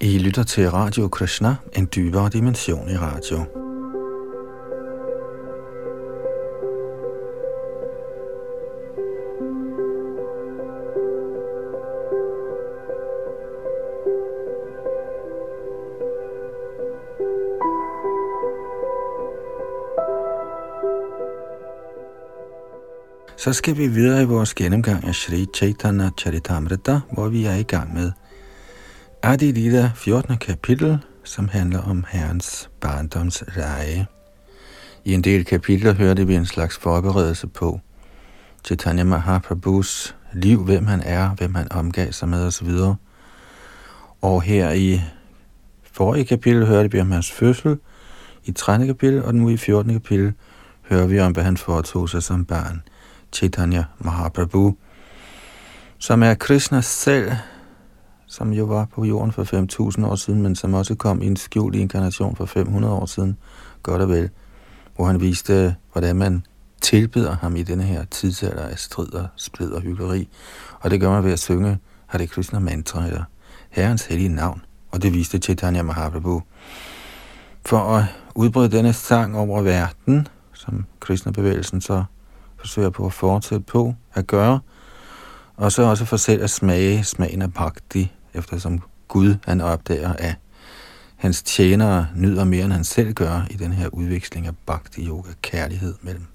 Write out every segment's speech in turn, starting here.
I lytter til Radio Krishna, en dybere dimension i radio. Så skal vi videre i vores gennemgang af Sri Chaitanya Charitamrita, hvor vi er i gang med Adi Lila 14. kapitel, som handler om Herrens barndomsleje. I en del kapitler hørte vi en slags forberedelse på Chaitanya Mahaprabhus liv, hvem han er, hvem han omgav sig med osv. Og her i forrige kapitel hørte vi om hans fødsel, i 13. kapitel, og nu i 14. kapitel hører vi om, hvad han foretog sig som barn. Chaitanya Mahaprabhu, som er Krishna selv, som jo var på jorden for 5.000 år siden, men som også kom i en skjult inkarnation for 500 år siden, godt og vel, hvor han viste, hvordan man tilbeder ham i denne her tidsalder af strid og splid og hyggeleri. Og det gør man ved at synge Hare Krishna mantra, eller Herrens hellige navn. Og det viste Chaitanya Mahaprabhu. For at udbryde denne sang over verden, som Krishna-bevægelsen så forsøger på at fortsætte på at gøre, og så også for selv at smage smagen af bhakti, eftersom Gud han opdager, at hans tjenere nyder mere, end han selv gør i den her udveksling af bhakti yoga, kærlighed mellem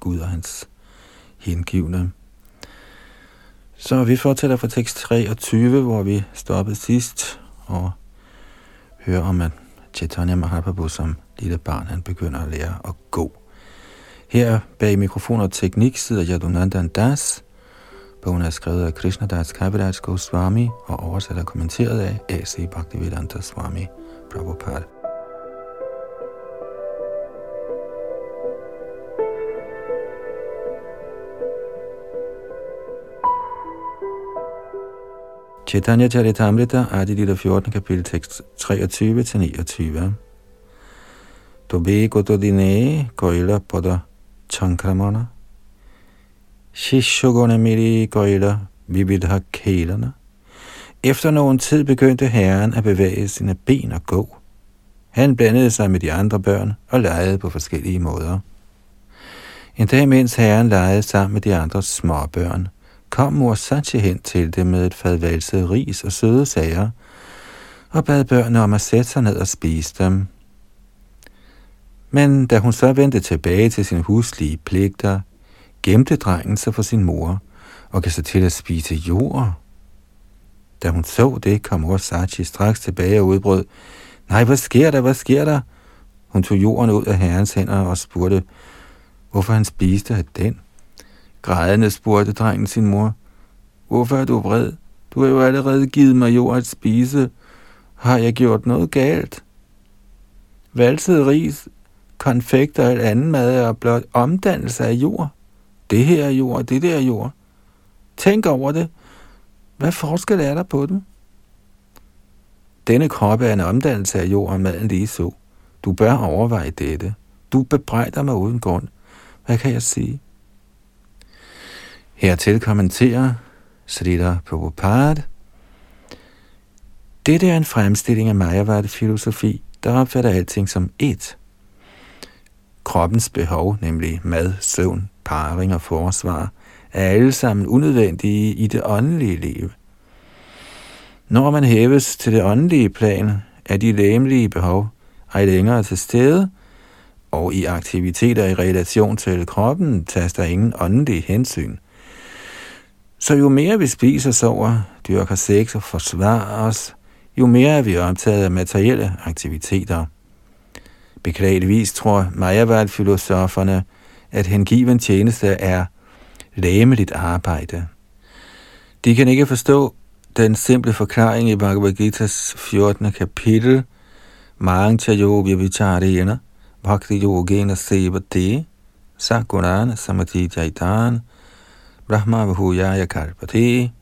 Gud og hans hengivne. Så vi fortæller fra tekst 23, hvor vi stoppede sidst, og hører om, at Chaitanya Mahaprabhu som lille barn, han begynder at lære at gå. Her bag mikrofon og teknik sidder Yadunandan Das. Bogen er skrevet af Krishna Das Kaviraj Goswami og oversat og kommenteret af A.C. Bhaktivedanta Swami Prabhupada. Chaitanya Charitamrita, Adilita 14, kapitel tekst 23-29. Tobe goto dine koila pada chankramana. Shishogone miri koila vividha kælerne. Efter nogen tid begyndte herren at bevæge sine ben og gå. Han blandede sig med de andre børn og legede på forskellige måder. En dag, mens herren legede sammen med de andre småbørn, kom mor Sachi hen til dem med et fad ris og søde sager, og bad børnene om at sætte sig ned og spise dem. Men da hun så vendte tilbage til sin huslige pligter, gemte drengen sig for sin mor og gav sig til at spise jord. Da hun så det, kom mor Sachi straks tilbage og udbrød, Nej, hvad sker der, hvad sker der? Hun tog jorden ud af herrens hænder og spurgte, hvorfor han spiste af den. Grædende spurgte drengen sin mor, hvorfor er du vred? Du har jo allerede givet mig jord at spise. Har jeg gjort noget galt? Valset ris konfekt og anden mad er blot omdannelse af jord. Det her er jord, det der er jord. Tænk over det. Hvad forskel er der på dem? Denne krop er en omdannelse af jord og maden lige så. Du bør overveje dette. Du bebrejder mig uden grund. Hvad kan jeg sige? Hertil kommenterer Srila Prabhupada. Dette er en fremstilling af Majavad-filosofi, der opfatter alting som ét. Kroppens behov, nemlig mad, søvn, parring og forsvar, er alle sammen unødvendige i det åndelige liv. Når man hæves til det åndelige plan, er de læmelige behov ej længere til stede, og i aktiviteter i relation til kroppen tages der ingen åndelige hensyn. Så jo mere vi spiser, sover, dyrker sex og forsvarer os, jo mere er vi optaget af materielle aktiviteter – Beklageligvis tror Mayavad-filosoferne, at hengiven tjeneste er læmeligt arbejde. De kan ikke forstå den simple forklaring i Bhagavad Gita's 14. kapitel, Mangcha Chayogi Vicharena, Bhakti Yogena Sevate, Sakunan Samadhi Jaitan, Brahma Vahuyaya Karpati.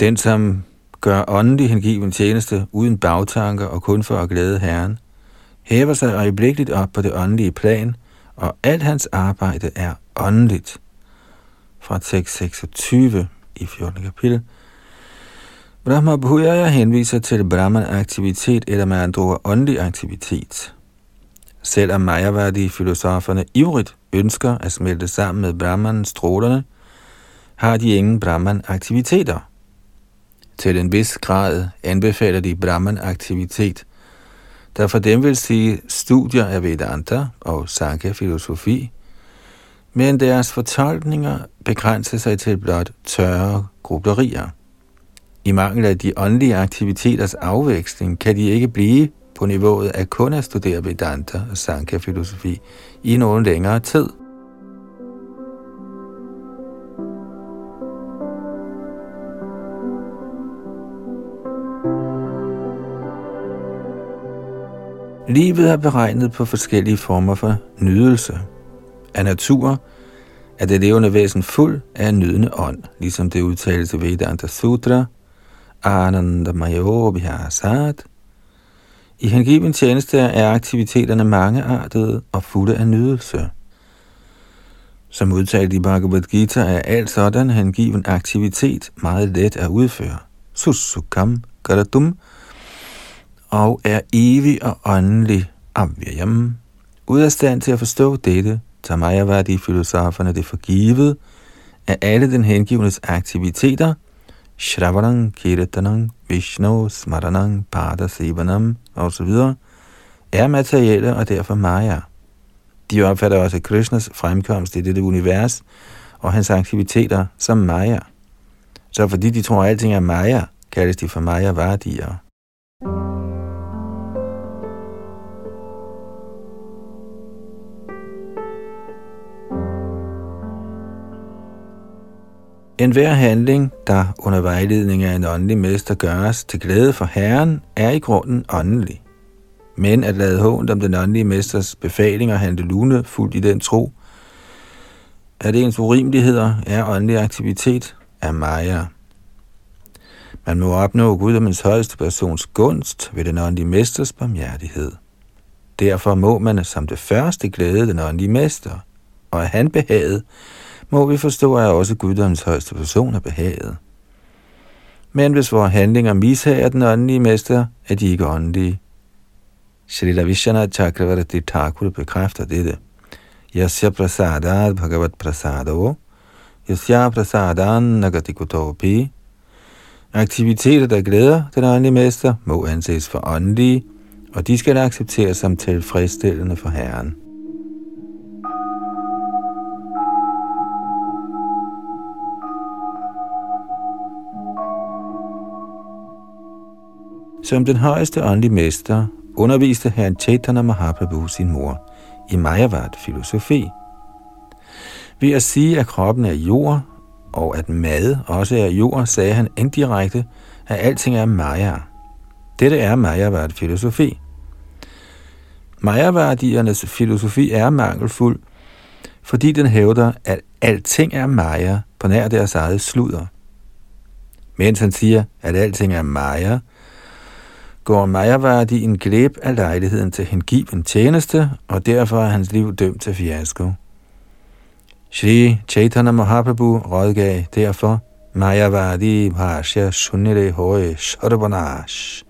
Den, som gør åndelig hengiven tjeneste uden bagtanker og kun for at glæde Herren – hæver sig øjeblikkeligt op på det åndelige plan, og alt hans arbejde er åndeligt. Fra tekst 26 i 14. kapitel. Brahma Bhuyaya henviser til Brahman-aktivitet eller med andre ord åndelig aktivitet. Selvom Mayavadi-filosoferne ivrigt ønsker at smelte sammen med Brahman-strålerne, har de ingen Brahman-aktiviteter. Til en vis grad anbefaler de Brahman-aktivitet, der for dem vil sige studier af Vedanta og Sankhya-filosofi, men deres fortolkninger begrænser sig til blot tørre grublerier. I mangel af de åndelige aktiviteters afveksling kan de ikke blive på niveauet af kun at studere Vedanta og Sankhya-filosofi i nogen længere tid. Livet er beregnet på forskellige former for nydelse. Af natur er det levende væsen fuld af en nydende ånd, ligesom det udtales i Vedanta Sutra, Ananda Mayobhyasat. I hengiven tjeneste er aktiviteterne mangeartede og fulde af nydelse. Som udtalt i Bhagavad Gita er alt sådan hengiven aktivitet meget let at udføre. Susukam Karatum og er evig og åndelig Avyayam. Ud af stand til at forstå dette, tager de filosoferne det forgivet af at alle den hengivnes aktiviteter, Shravanang, Kirtanang, Vishnu, Smaranang, Pada, Sivanam osv., er materielle og derfor Maya. De opfatter også Krishnas fremkomst i dette univers og hans aktiviteter som Maya. Så fordi de tror, at alting er Maya, kaldes de for Maya-vardier. En hver handling, der under vejledning af en åndelig mester gøres til glæde for Herren, er i grunden åndelig. Men at lade hånd om den åndelige mesters befalinger handle lune fuldt i den tro, at ens urimeligheder er åndelig aktivitet, er Maya. Man må opnå Guddommens højeste persons gunst ved den åndelige mesters barmhjertighed. Derfor må man som det første glæde den åndelige mester, og at han behagede, må vi forstå, at også Guddoms højeste person er behaget. Men hvis vores handlinger mishager den åndelige mester, er de ikke åndelige. Srila Vishana Chakravarti Thakur bekræfter dette. Yasya prasadad bhagavat prasado, yasya prasadan nagati kutopi. Aktiviteter, der glæder den åndelige mester, må anses for åndelige, og de skal accepteres som tilfredsstillende for Herren. Som den højeste åndelige mester underviste herren Chaitanya Mahaprabhu sin mor i Mayavat filosofi. Ved at sige, at kroppen er jord, og at mad også er jord, sagde han indirekte, at alting er Maya. Dette er Mayavat filosofi. Mayavadiernes filosofi er mangelfuld, fordi den hævder, at alting er Maya på nær deres eget sludder. Mens han siger, at alting er Maya, går Mayavadi en glæb af lejligheden til hengiven tjeneste, og derfor er hans liv dømt til fiasko. Shri Chaitanya Mahaprabhu rådgav derfor Mayavadi Bhashya Sunnire Hoye Shodabanash.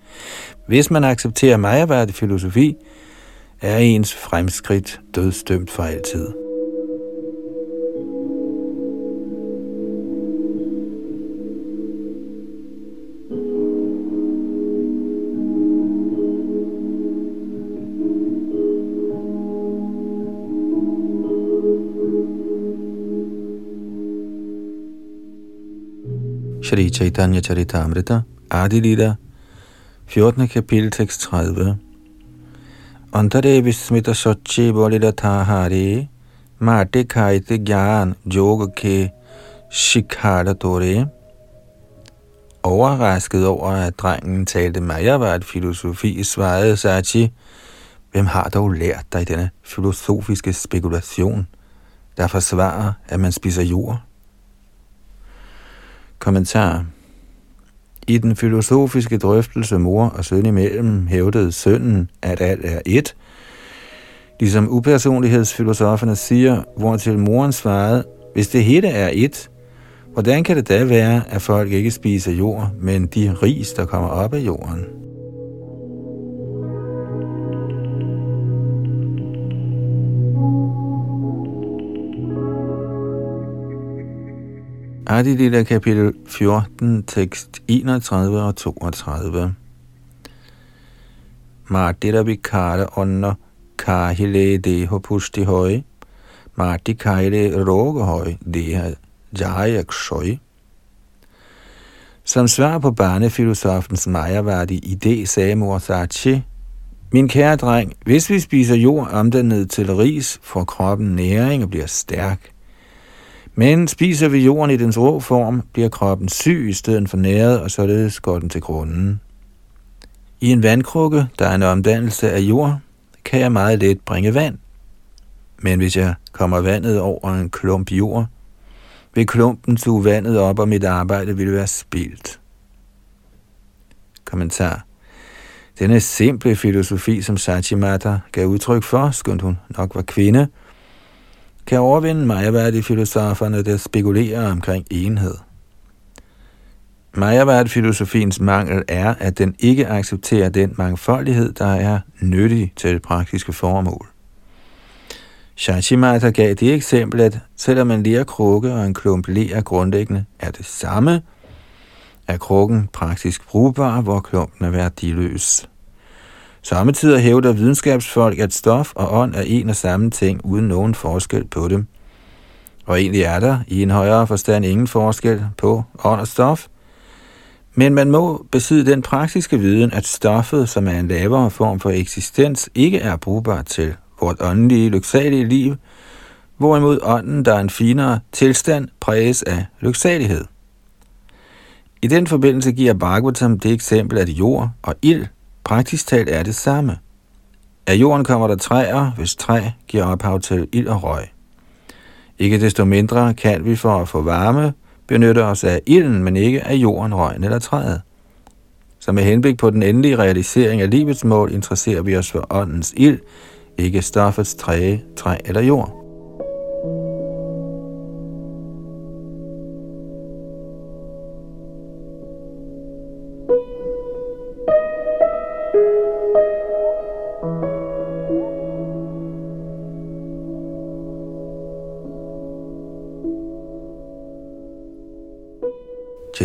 Hvis man accepterer Mayavadi filosofi, er ens fremskridt dødsdømt for altid. Shri Chaitanya Charitamrita, Adi Lila, 14. kapitel, tekst 30. Antare vismita sochi bolida tahari, mate kaite gyan yoga ke shikhara tore. Overrasket over, at drengen talte Mayavad filosofi, svarede Sachi, hvem har dog lært dig denne filosofiske spekulation, der forsvarer, at man spiser jord? Kommentar I den filosofiske drøftelse mor og søn imellem hævdede sønnen, at alt er et, ligesom upersonlighedsfilosoferne siger, hvortil moren svarede, hvis det hele er et, Hvordan kan det da være, at folk ikke spiser jord, men de ris, der kommer op af jorden? Adilila kapitel 14, tekst 31 og 32. Martira vikara onna kahile deho pushti høj, marti kahile roge høj, deha jayak kshoy. Som svar på barnefilosofens majaværdige idé sagde mor Sachi, min kære dreng, hvis vi spiser jord omdannet til ris, får kroppen næring og bliver stærk. Men spiser vi jorden i dens rå form, bliver kroppen syg i stedet for næret, og således går den til grunden. I en vandkrukke, der er en omdannelse af jord, kan jeg meget let bringe vand. Men hvis jeg kommer vandet over en klump jord, vil klumpen suge vandet op, og mit arbejde vil være spildt. Kommentar. Denne simple filosofi, som Sachimata gav udtryk for, skønt hun nok var kvinde, kan overvinde Majavadi-filosoferne, der spekulerer omkring enhed. Majavadi-filosofiens mangel er, at den ikke accepterer den mangfoldighed, der er nyttig til det praktiske formål. Shashimata gav det eksempel, at selvom en lærkrukke og en klump ler grundlæggende er det samme, er krukken praktisk brugbar, hvor klumpen er værdiløs. Samtidig hævder videnskabsfolk, at stof og ånd er en og samme ting uden nogen forskel på dem. Og egentlig er der i en højere forstand ingen forskel på ånd og stof. Men man må besidde den praktiske viden, at stoffet, som er en lavere form for eksistens, ikke er brugbart til vort åndelige, lyksalige liv, hvorimod ånden, der er en finere tilstand, præges af lyksalighed. I den forbindelse giver Bhagavatam det eksempel, at jord og ild praktisk talt er det samme. Af jorden kommer der træer, hvis træ giver ophav til ild og røg. Ikke desto mindre kan vi for at få varme benytte os af ilden, men ikke af jorden, røgen eller træet. Så med henblik på den endelige realisering af livets mål interesserer vi os for åndens ild, ikke stoffets træ, træ eller jord.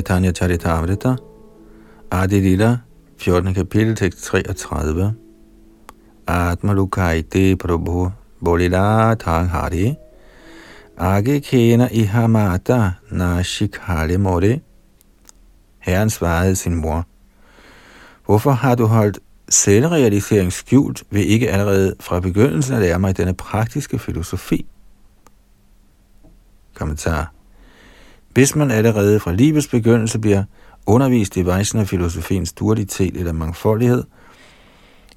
Chaitanya Charitamrita, Adi Lila, 14. kapitel, tekst 33. Atmalukaite Prabhu Bolila Hari, Age kena ihamata Nashik Hale Mori. Herren svarede sin mor, Hvorfor har du holdt selvrealisering skjult ved ikke allerede fra begyndelsen at lære mig denne praktiske filosofi? Kommentar hvis man allerede fra livets begyndelse bliver undervist i af filosofiens dualitet eller mangfoldighed,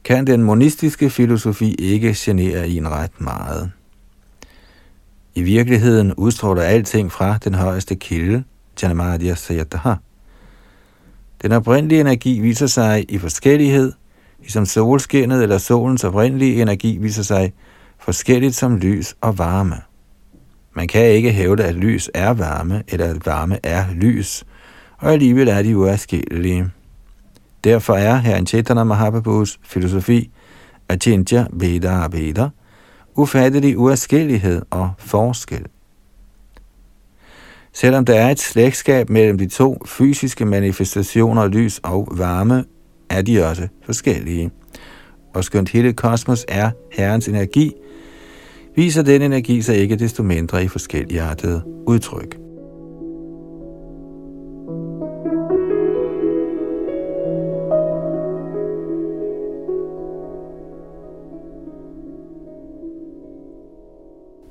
kan den monistiske filosofi ikke genere en ret meget. I virkeligheden udstråler alting fra den højeste kilde, Janamadya Sayadaha. Den oprindelige energi viser sig i forskellighed, ligesom solskinnet eller solens oprindelige energi viser sig forskelligt som lys og varme. Man kan ikke hævde, at lys er varme, eller at varme er lys, og alligevel er de uafskillelige. Derfor er herren Chaitanya Mahaprabhus filosofi Achintya Veda Veda ufattelig uafskillighed og forskel. Selvom der er et slægtskab mellem de to fysiske manifestationer, lys og varme, er de også forskellige. Og skønt hele kosmos er Herrens energi, viser den energi sig ikke desto mindre i forskelligartede udtryk.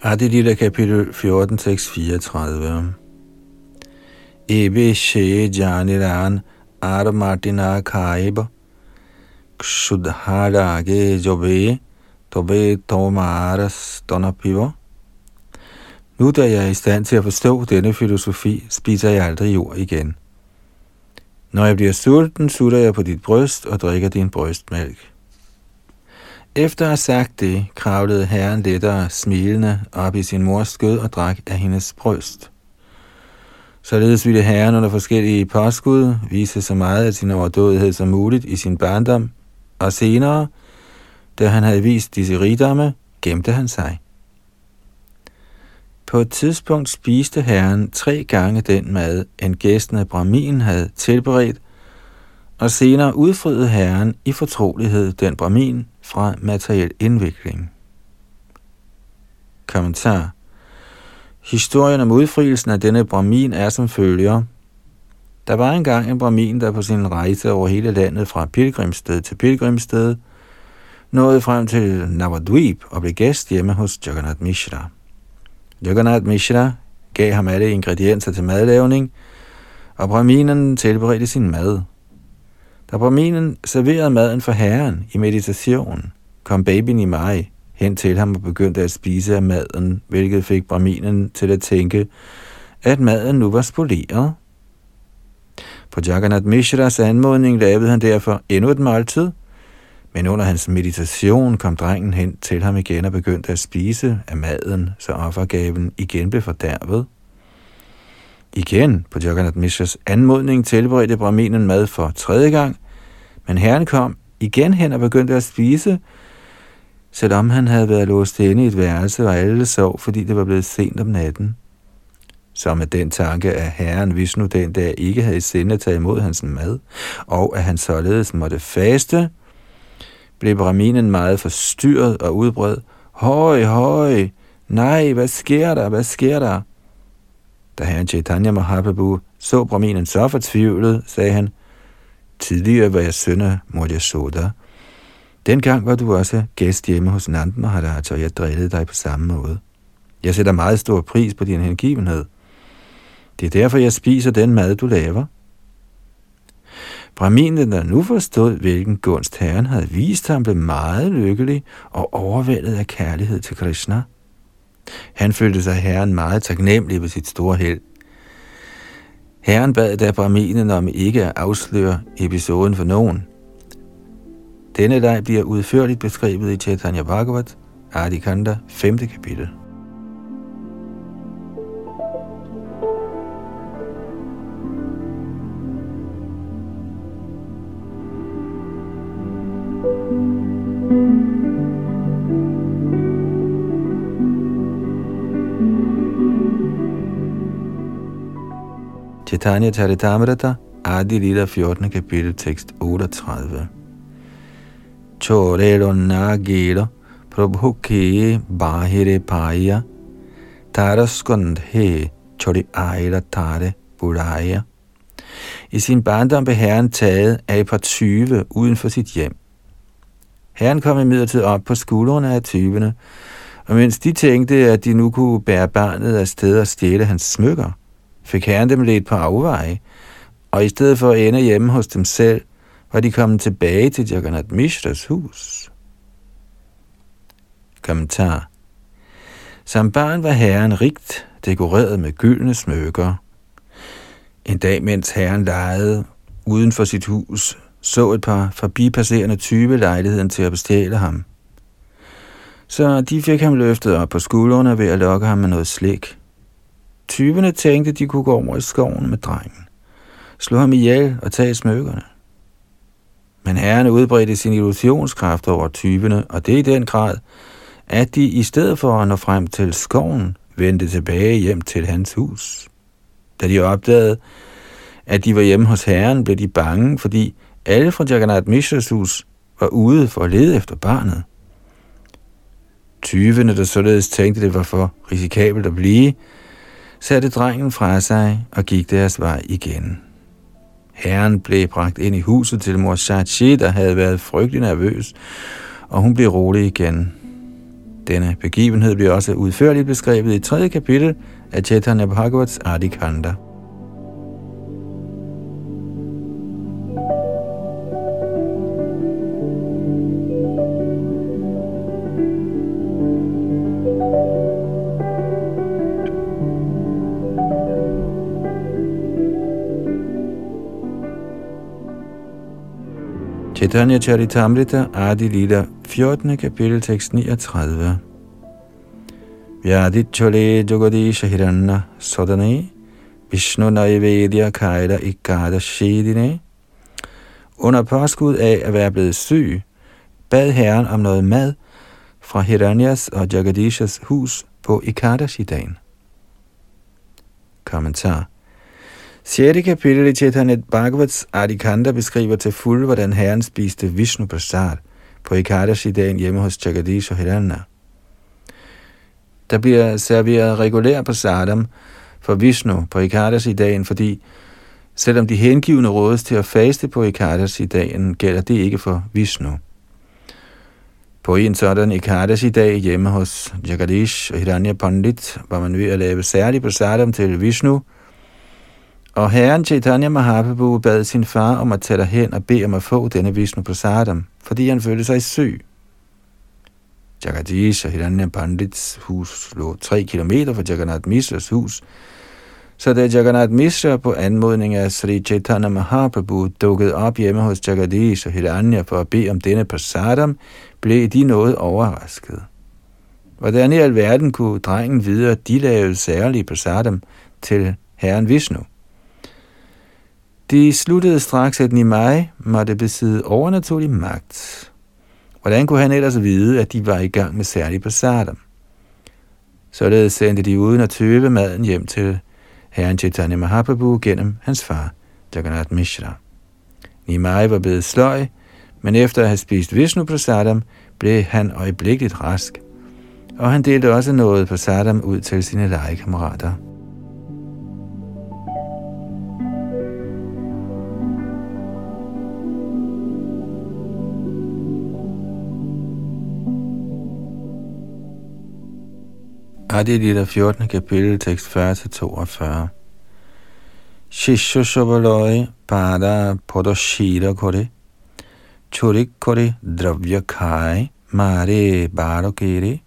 Adilita kapitel 14, tekst 34. Ebe she janiran ar martina kaiba kshudharage jobe Tobe Tomaras Donapiva. Nu da jeg er i stand til at forstå denne filosofi, spiser jeg aldrig jord igen. Når jeg bliver sulten, sutter jeg på dit bryst og drikker din brystmælk. Efter at have sagt det, kravlede herren lettere smilende op i sin mors skød og drak af hendes bryst. Således ville herren under forskellige påskud vise så meget af sin overdådighed som muligt i sin barndom, og senere, da han havde vist disse rigdomme, gemte han sig. På et tidspunkt spiste herren tre gange den mad, en gæsten af Brahmin havde tilberedt, og senere udfriede herren i fortrolighed den Brahmin fra materiel indvikling. Kommentar Historien om udfrielsen af denne Brahmin er som følger. Der var engang en Brahmin, der på sin rejse over hele landet fra pilgrimsted til pilgrimsted, nåede frem til Navadvip og blev gæst hjemme hos Jagannath Mishra. Jagannath Mishra gav ham alle ingredienser til madlavning, og Brahminen tilberedte sin mad. Da Brahminen serverede maden for herren i meditation, kom babyen i mig hen til ham og begyndte at spise af maden, hvilket fik Brahminen til at tænke, at maden nu var spoleret. På Jagannath Mishras anmodning lavede han derfor endnu et måltid, men under hans meditation kom drengen hen til ham igen og begyndte at spise af maden, så offergaven igen blev fordærvet. Igen på Jagannath Mishras anmodning tilberedte Brahminen mad for tredje gang, men herren kom igen hen og begyndte at spise, selvom han havde været låst inde i et værelse, og alle sov, fordi det var blevet sent om natten. Så med den tanke, at herren Vishnu den dag ikke havde i sinde at tage imod hans mad, og at han således måtte faste, blev Brahminen meget forstyrret og udbrød. Høj, høj, nej, hvad sker der, hvad sker der? Da herren Chaitanya Mahaprabhu så Brahminen så fortvivlet, sagde han, Tidligere var jeg søn af Murya Soda. Dengang var du også gæst hjemme hos Nand Maharaj, og jeg drillede dig på samme måde. Jeg sætter meget stor pris på din hengivenhed. Det er derfor, jeg spiser den mad, du laver. Brahminen, der nu forstod, hvilken gunst herren havde vist ham, blev meget lykkelig og overvældet af kærlighed til Krishna. Han følte sig herren meget taknemmelig ved sit store held. Herren bad da Brahminen om ikke at afsløre episoden for nogen. Denne leg bliver udførligt beskrevet i Chaitanya Bhagavat, Adikanda, 5. kapitel. Chaitanya Charitamrita, Adi Lila 14. kapitel, tekst 38. Chorero nagero prabhuke bahire paya taraskundhe chori aira tare buraya. I sin barndom blev herren taget af et par tyve uden for sit hjem. Herren kom imidlertid op på skuldrene af tyvene, og mens de tænkte, at de nu kunne bære barnet af sted og stjæle hans smykker, fik herren dem lidt på afveje, og i stedet for at ende hjemme hos dem selv, var de kommet tilbage til Jagannath Mishras hus. Kommentar Som barn var herren rigt dekoreret med gyldne smykker. En dag, mens herren legede uden for sit hus, så et par forbipasserende tyve lejligheden til at bestjæle ham. Så de fik ham løftet op på skuldrene ved at lokke ham med noget slik. Tyvene tænkte, de kunne gå over i skoven med drengen, slå ham ihjel og tage smykkerne. Men herren udbredte sin illusionskraft over tyvene, og det i den grad, at de i stedet for at nå frem til skoven, vendte tilbage hjem til hans hus. Da de opdagede, at de var hjemme hos herren, blev de bange, fordi alle fra Jagannath Mishras hus var ude for at lede efter barnet. Tyvene, der således tænkte, det var for risikabelt at blive, satte drengen fra sig og gik deres vej igen. Herren blev bragt ind i huset til mor Shachi, der havde været frygtelig nervøs, og hun blev rolig igen. Denne begivenhed bliver også udførligt beskrevet i 3. kapitel af Chaitanya Bhagavats Adikanda. Chaitanya Charitamrita Adi Lila 14. kapitel tekst 39 Vyadit chole jogadi shahiranna sodane Vishnu Naivedya Kaila Ikada Shedine. Under påskud af at være blevet syg, bad herren om noget mad fra Hiranyas og Jagadishas hus på Ikadashi-dagen. Kommentar 6. kapitel i Chaitanya Bhagavats Adikanda beskriver til fuld, hvordan herren spiste Vishnu Prasad på Ikadashi-dagen hjemme hos Jagadish og Hiranya. Der bliver serveret regulær prasadam for Vishnu på Ikadashi-dagen, fordi selvom de hengivne rådes til at faste på Ikadashi-dagen, gælder det ikke for Vishnu. På en sådan Ikadashi-dag hjemme hos Jagadish og Hiranya Pandit var man ved at lave særlig prasadam til Vishnu, og herren Chaitanya Mahaprabhu bad sin far om at tage hen og bede om at få denne Vishnu prasadam, fordi han følte sig syg. Jagadish og Hiranya Pandits hus lå 3 km fra Jagannath Mishras hus, så da Jagannath Mishra på anmodning af Sri Chaitanya Mahaprabhu dukkede op hjemme hos Jagadish og Hiranya for at bede om denne prasadam, blev de noget overrasket. Hvordan i alverden kunne drengen vide, at de lavede særlige prasadam til herren Vishnu? De sluttede straks, at Nimai måtte besidde overnaturlig magt. Hvordan kunne han ellers vide, at de var i gang med særlig prasadam? Således sendte de uden at tøve maden hjem til herren Chaitanya Mahaprabhu gennem hans far, Jagannath Mishra. Nimai var blevet sløj, men efter at have spist Vishnu prasadam, blev han øjeblikkeligt rask, og han delte også noget prasadam ud til sine legekammerater. Adilita 14. kapitel, tekst 40-42. Shishu Shobaloi Pada Podoshira Kore Churik Kore Dravya Kai Mare Barokiri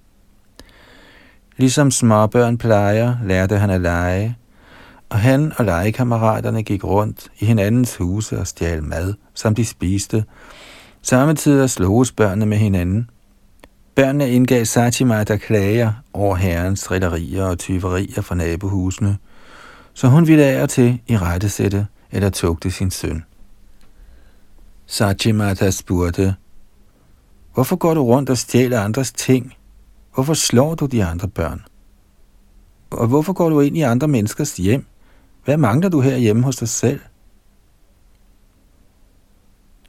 Ligesom småbørn plejer, lærte han at lege, og han og legekammeraterne gik rundt i hinandens huse og stjal mad, som de spiste. Samtidig sloges børnene med hinanden – Børnene indgav Satimata klager over herrens drillerier og tyverier fra nabohusene, så hun ville af og til i rettesætte eller tugte sin søn. Satimata spurgte, Hvorfor går du rundt og stjæler andres ting? Hvorfor slår du de andre børn? Og hvorfor går du ind i andre menneskers hjem? Hvad mangler du her hjemme hos dig selv?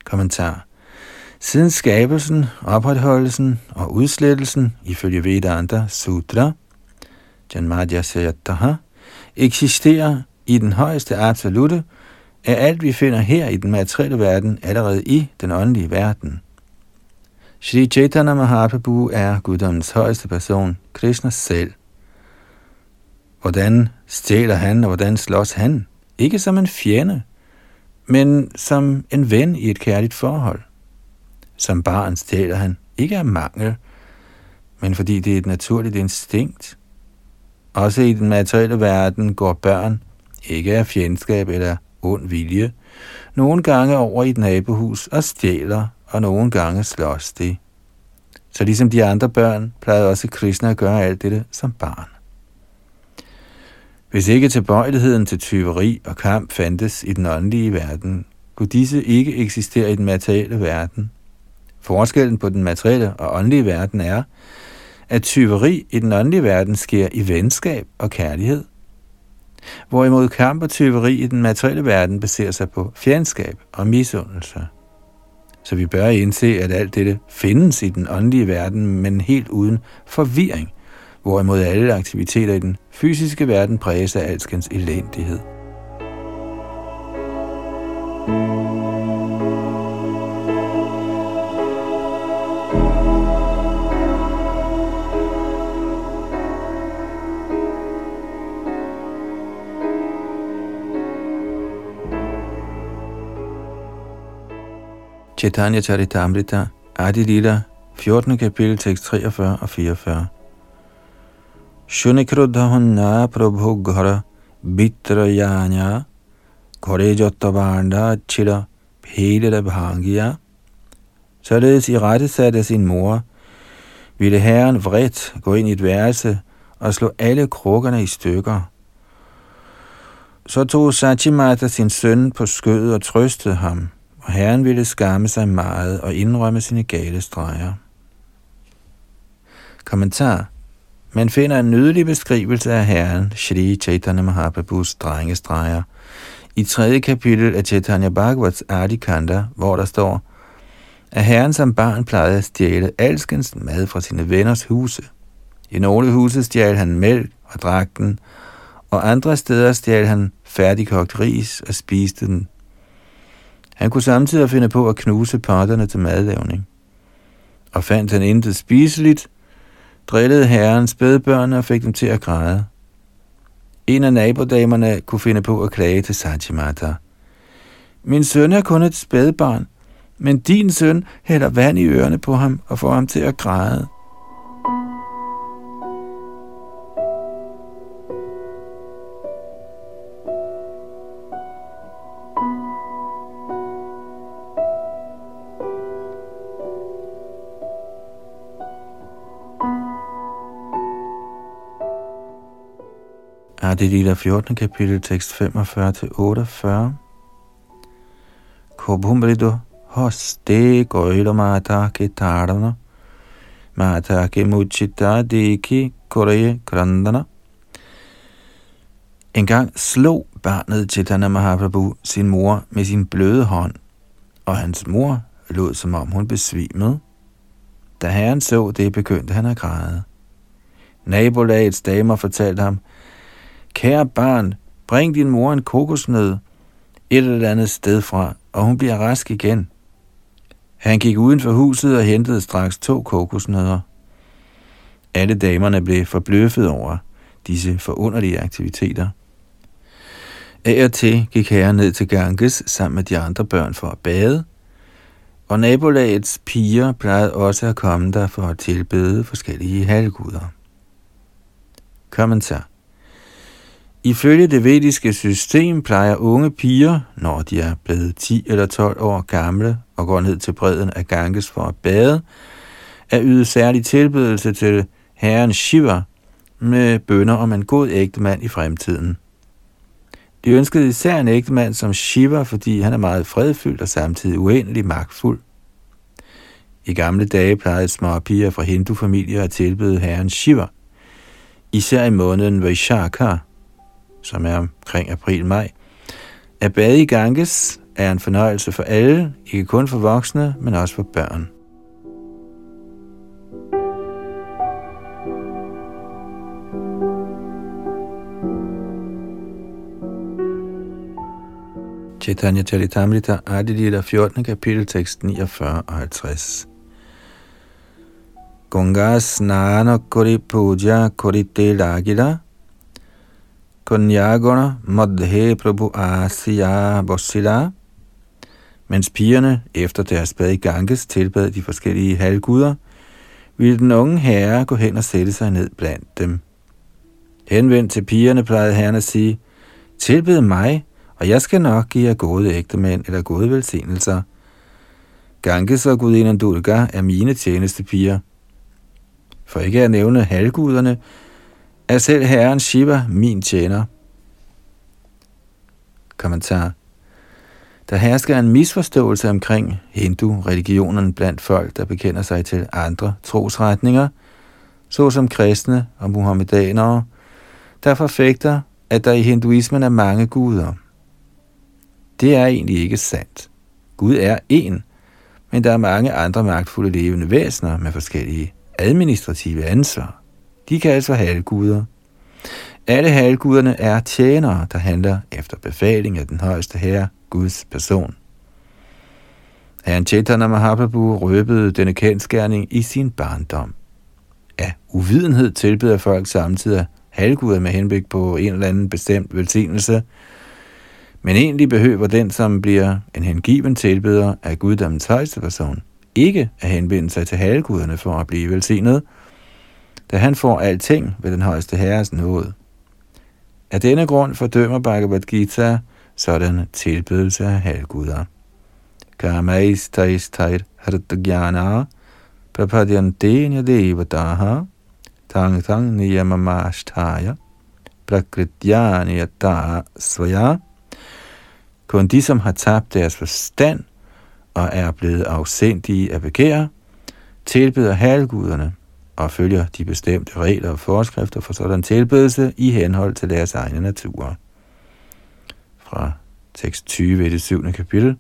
Kommentar Siden skabelsen, opretholdelsen og udslettelsen, ifølge Vedanta Sutra, Janmadya Sayataha, eksisterer i den højeste absolute, er alt vi finder her i den materielle verden allerede i den åndelige verden. Shri Chaitanya Mahaprabhu er guddommens højeste person, Krishna selv. Hvordan stjæler han, og hvordan slås han? Ikke som en fjende, men som en ven i et kærligt forhold. Som barn stjæler han ikke af mangel, men fordi det er et naturligt instinkt. Også i den materielle verden går børn, ikke af fjendskab eller ond vilje, nogle gange over i et nabohus og stjæler, og nogle gange slås de. Så ligesom de andre børn, plejede også Krishna at gøre alt dette som barn. Hvis ikke tilbøjeligheden til tyveri og kamp fandtes i den åndelige verden, kunne disse ikke eksistere i den materielle verden – Forskellen på den materielle og åndelige verden er, at tyveri i den åndelige verden sker i venskab og kærlighed, hvorimod kamp og tyveri i den materielle verden baserer sig på fjendskab og misundelse. Så vi bør indse, at alt dette findes i den åndelige verden, men helt uden forvirring, hvorimod alle aktiviteter i den fysiske verden præges af alskens elendighed. Chaitanya Charitamrita, Adi Lila, 14. kapitel, tekst 43 og 44. Shunikrudha prabhu ghara bitrayanya kore jottavanda chira da bhangya. Således i rette satte sin mor, ville herren vredt gå ind i et værelse og slå alle krukkerne i stykker. Så tog Sachimata sin søn på skødet og trøstede ham, og herren ville skamme sig meget og indrømme sine gale streger. Kommentar Man finder en nydelig beskrivelse af herren, Shri Chaitanya Mahaprabhus drengestreger, i tredje kapitel af Chaitanya Bhagavats Adikanda, hvor der står, at herren som barn plejede at stjæle alskens mad fra sine venners huse. I nogle huse stjal han mælk og drak den, og andre steder stjal han færdigkogt ris og spiste den. Han kunne samtidig finde på at knuse parterne til madlavning. Og fandt han intet spiseligt, drillede herren spædbørn og fik dem til at græde. En af nabodamerne kunne finde på at klage til Sajimata. Min søn er kun et spædbarn, men din søn hælder vand i ørerne på ham og får ham til at græde. Adilita 14. kapitel, tekst 45-48. Kobhumbrido hoste goilo mata ke tarana, mata ke muchita deki kore krandana. En gang slog barnet Chaitanya Mahaprabhu sin mor med sin bløde hånd, og hans mor lod som om hun besvimede. Da herren så det, begyndte han at græde. Nabolagets damer fortalte ham, Kære barn, bring din mor en kokosnød et eller andet sted fra, og hun bliver rask igen. Han gik uden for huset og hentede straks to kokosnødder. Alle damerne blev forbløffet over disse forunderlige aktiviteter. Af og til gik herren ned til Ganges sammen med de andre børn for at bade, og nabolagets piger plejede også at komme der for at tilbede forskellige halvguder. Kommentar Ifølge det vediske system plejer unge piger, når de er blevet 10 eller 12 år gamle og går ned til bredden af Ganges for at bade, at yde særlig tilbedelse til herren Shiva med bønder om en god ægtemand i fremtiden. De ønskede især en ægtemand som Shiva, fordi han er meget fredfyldt og samtidig uendelig magtfuld. I gamle dage plejede små piger fra hindufamilier at tilbede herren Shiva, især i måneden Vaishakha, som er omkring april-maj. At bade i Ganges er en fornøjelse for alle, ikke kun for voksne, men også for børn. Chaitanya Charitamrita Adilita 14. kapitel tekst 49 og 50. Gungas nana kori puja kori te lagila Kunyaguna Madhe Prabhu Asya Bosila. Mens pigerne efter deres bad i Ganges tilbad de forskellige halvguder, ville den unge herre gå hen og sætte sig ned blandt dem. Henvendt til pigerne plejede herren at sige, tilbed mig, og jeg skal nok give jer gode ægtemænd eller gode velsignelser. Ganges og gudinden Durga er mine tjenestepiger. For ikke at nævne halvguderne, er selv herren Shiva min tjener. Kommentar. Der hersker en misforståelse omkring hindu-religionen blandt folk, der bekender sig til andre trosretninger, såsom kristne og muhammedanere, der forfægter, at der i hinduismen er mange guder. Det er egentlig ikke sandt. Gud er én, men der er mange andre magtfulde levende væsener med forskellige administrative ansvar. De kan altså halvguder. Alle halvguderne er tjenere, der handler efter befaling af den højeste herre, Guds person. Herren Chaitanya Mahaprabhu røbede denne kendskærning i sin barndom. Af uvidenhed tilbeder folk samtidig halvguder med henblik på en eller anden bestemt velsignelse, men egentlig behøver den, som bliver en hengiven tilbeder af guddommens højeste person, ikke at henvende sig til halvguderne for at blive velsignet, da han får alting ved den højeste herres nåde. Af denne grund fordømmer Bhagavad Gita sådan tilbedelse af halvguder. Kamaistaistait hartagyana prapadyante nyadevataha tang tang niyamamashtaya prakrityani yata svaya. Kun de, som har tabt deres forstand og er blevet afsindige af begær, tilbeder halvguderne og følger de bestemte regler og forskrifter for sådan tilbedelse i henhold til deres egne natur. Fra tekst 20 i det 7. kapitel.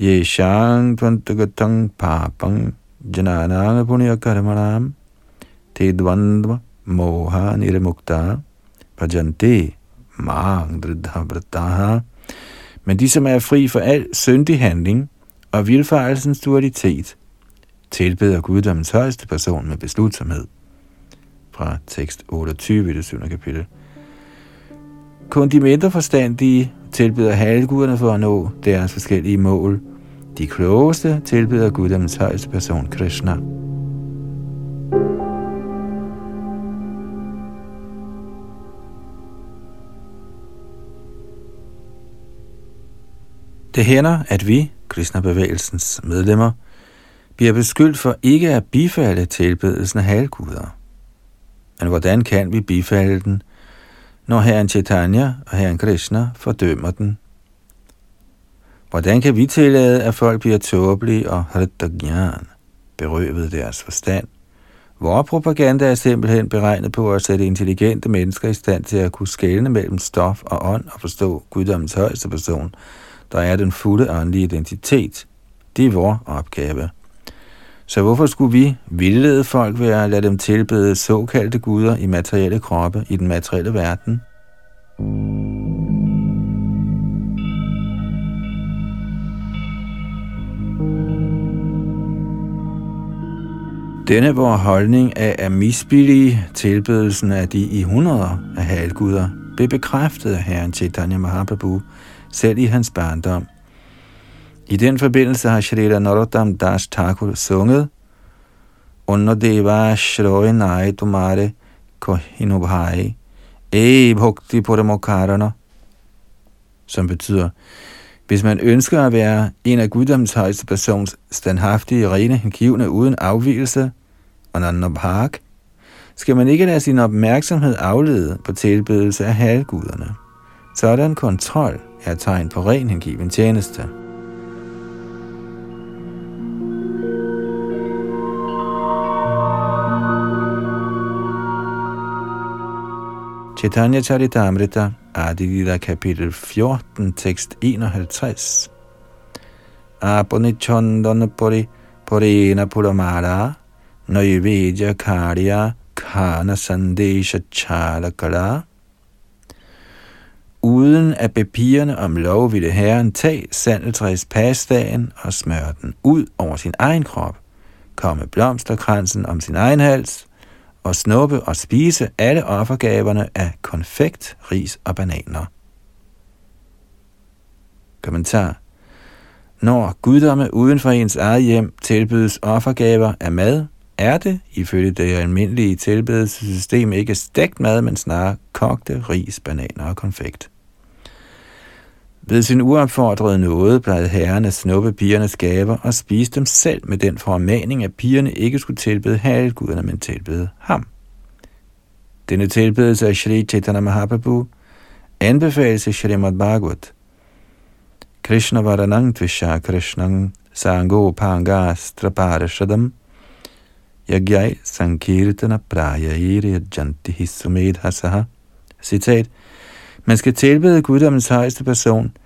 Ye shang tvantagatang papang janananga punya karmanam te dvandva moha nirmukta bhajante mang vrataha. Men de, som er fri for al syndig handling og vilfarelsens dualitet, tilbeder guddommens højeste person med beslutsomhed. Fra tekst 28 i det 7. kapitel. Kun de mindre forstandige tilbeder halvguderne for at nå deres forskellige mål. De klogeste tilbeder guddommens højeste person, Krishna. Det hænder, at vi, Krishna-bevægelsens medlemmer, bliver beskyldt for ikke at bifalde tilbedelsen af halvguder. Men hvordan kan vi bifalde den, når herren Chaitanya og herren Krishna fordømmer den? Hvordan kan vi tillade, at folk bliver tåbelige og hrittagyan, berøvet deres forstand? Vor propaganda er simpelthen beregnet på at sætte intelligente mennesker i stand til at kunne skelne mellem stof og ånd og forstå guddommens højeste person, der er den fulde åndelige identitet. Det er vores opgave. Så hvorfor skulle vi vildlede folk ved at lade dem tilbede såkaldte guder i materielle kroppe i den materielle verden? Denne vor holdning af at misbillige tilbedelsen af de i hundreder af halvguder blev bekræftet af herren Chaitanya Mahaprabhu selv i hans barndom. I den forbindelse har Shrita Narottam Das Thakur sunget Under Deva Shroy Nai Tumare Kohinubhai E Bhakti Puramokarana som betyder, hvis man ønsker at være en af guddommens højeste persons standhaftige, rene, hengivne uden afvielse, og nanabhag, skal man ikke lade sin opmærksomhed aflede på tilbedelse af halvguderne. Sådan kontrol er tegn på ren hengiven tjeneste. Chaitanya Charitamrita, Adilila kapitel 14, tekst 51. Apanichondana pori porena puramara Naivedya karya kana sandesha chalakala. Uden at papirerne om lov ville herren tage sandeltræs pasdagen og smøre den ud over sin egen krop, komme blomsterkransen om sin egen hals, og snuppe og spise alle offergaverne af konfekt, ris og bananer. Kommentar Når guddomme uden for ens eget hjem tilbydes offergaver af mad, er det, ifølge det almindelige tilbedelsessystem, ikke stegt mad, men snarere kogte ris, bananer og konfekt. Ved sin uopfordrede nåde plejede herren at snuppe pigernes gaver og spise dem selv med den formaning, at pigerne ikke skulle tilbede halvguderne, men tilbede ham. Denne tilbedelse af Shri Chaitanya Mahaprabhu anbefales i Srimad Bhagavat. Krishna Varanang Tvisha Krishnang Sango Pangastra Parashadam Yagyai Sankirtana Prayairi Janti Hisumedhasaha Citat man skal tilbede guddommens højeste person,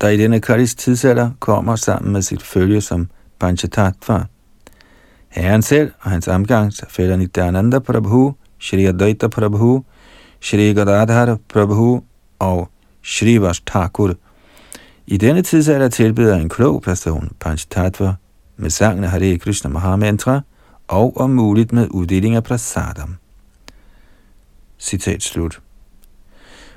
der i denne Kalis tidsalder kommer sammen med sit følge som Panchatattva. Herren selv og hans omgangsfælder Nityananda Prabhu, Shri Advaita Prabhu, Shri Gadadhar Prabhu og Shri Thakur. I denne tidsalder tilbeder en klog person Panchatattva med sangen Hare Krishna Mahamantra og om muligt med uddeling af prasadam. Citat slut.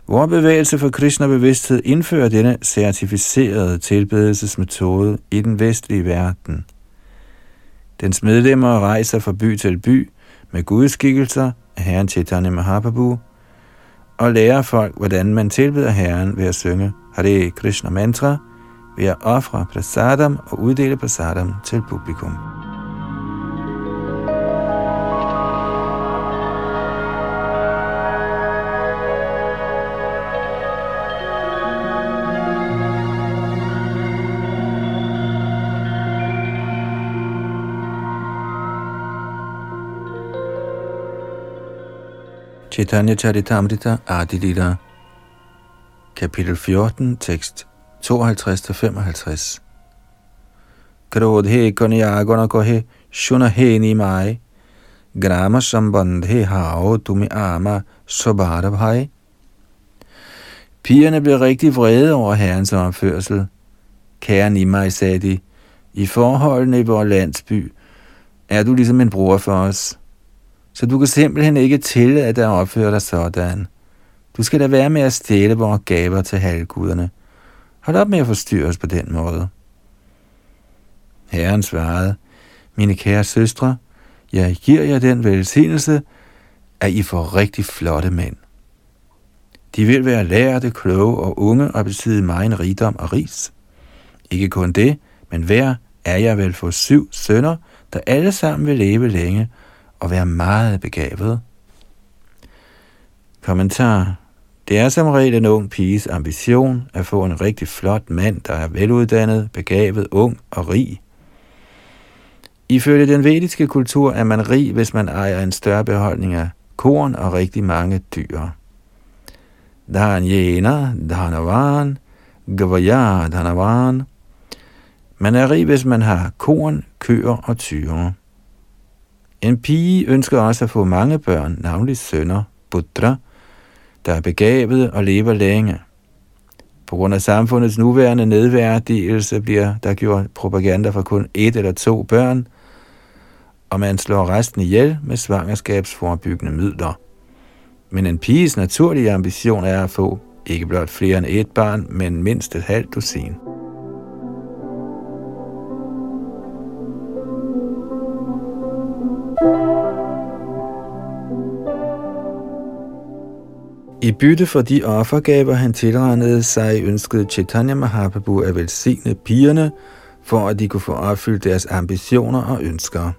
Vor bevægelse for Krishna-bevidsthed indfører denne certificerede tilbedelsesmetode i den vestlige verden. Dens medlemmer rejser fra by til by med gudskikkelser af Herren Chaitanya Mahaprabhu og lærer folk, hvordan man tilbeder Herren ved at synge Hare Krishna mantra, ved at ofre prasadam og uddele prasadam til publikum. Chaitanya Charitamrita Adilita Kapitel 14, tekst 52-55 Krodhe konyagona kohe shuna he ni mai grama sambandhe hao tumi ama sobara bhai Pigerne blev rigtig vrede over herrens opførsel. Kære Nimai, sagde de, i forholdene i vores landsby er du ligesom en bror for os. Så du kan simpelthen ikke tælle, at der opfører dig sådan. Du skal da være med at stjæle vores gaver til halvguderne. Hold op med at forstyrre os på den måde. Herren svarede, mine kære søstre, jeg giver jer den velsignelse, at I får rigtig flotte mænd. De vil være lærte, kloge og unge og besidde meget rigdom og ris. Ikke kun det, men hver er jeg vel for syv sønner, der alle sammen vil leve længe og være meget begavet. Kommentar. Det er som regel en ung piges ambition at få en rigtig flot mand, der er veluddannet, begavet, ung og rig. Ifølge den vediske kultur er man rig, hvis man ejer en større beholdning af korn og rigtig mange dyr. Dhanyena, dhanavan, gavaya, dhanavan. Man er rig, hvis man har korn, køer og tyre. En pige ønsker også at få mange børn, navnlig sønner, buddha, der er begavet og lever længe. På grund af samfundets nuværende nedværdigelse bliver der gjort propaganda for kun et eller to børn, og man slår resten ihjel med svangerskabsforbyggende midler. Men en piges naturlige ambition er at få ikke blot flere end et barn, men mindst et halvt dusin. I bytte for de offergaver, han tilregnede sig, ønskede Chaitanya Mahaprabhu at velsigne pigerne, for at de kunne få opfyldt deres ambitioner og ønsker.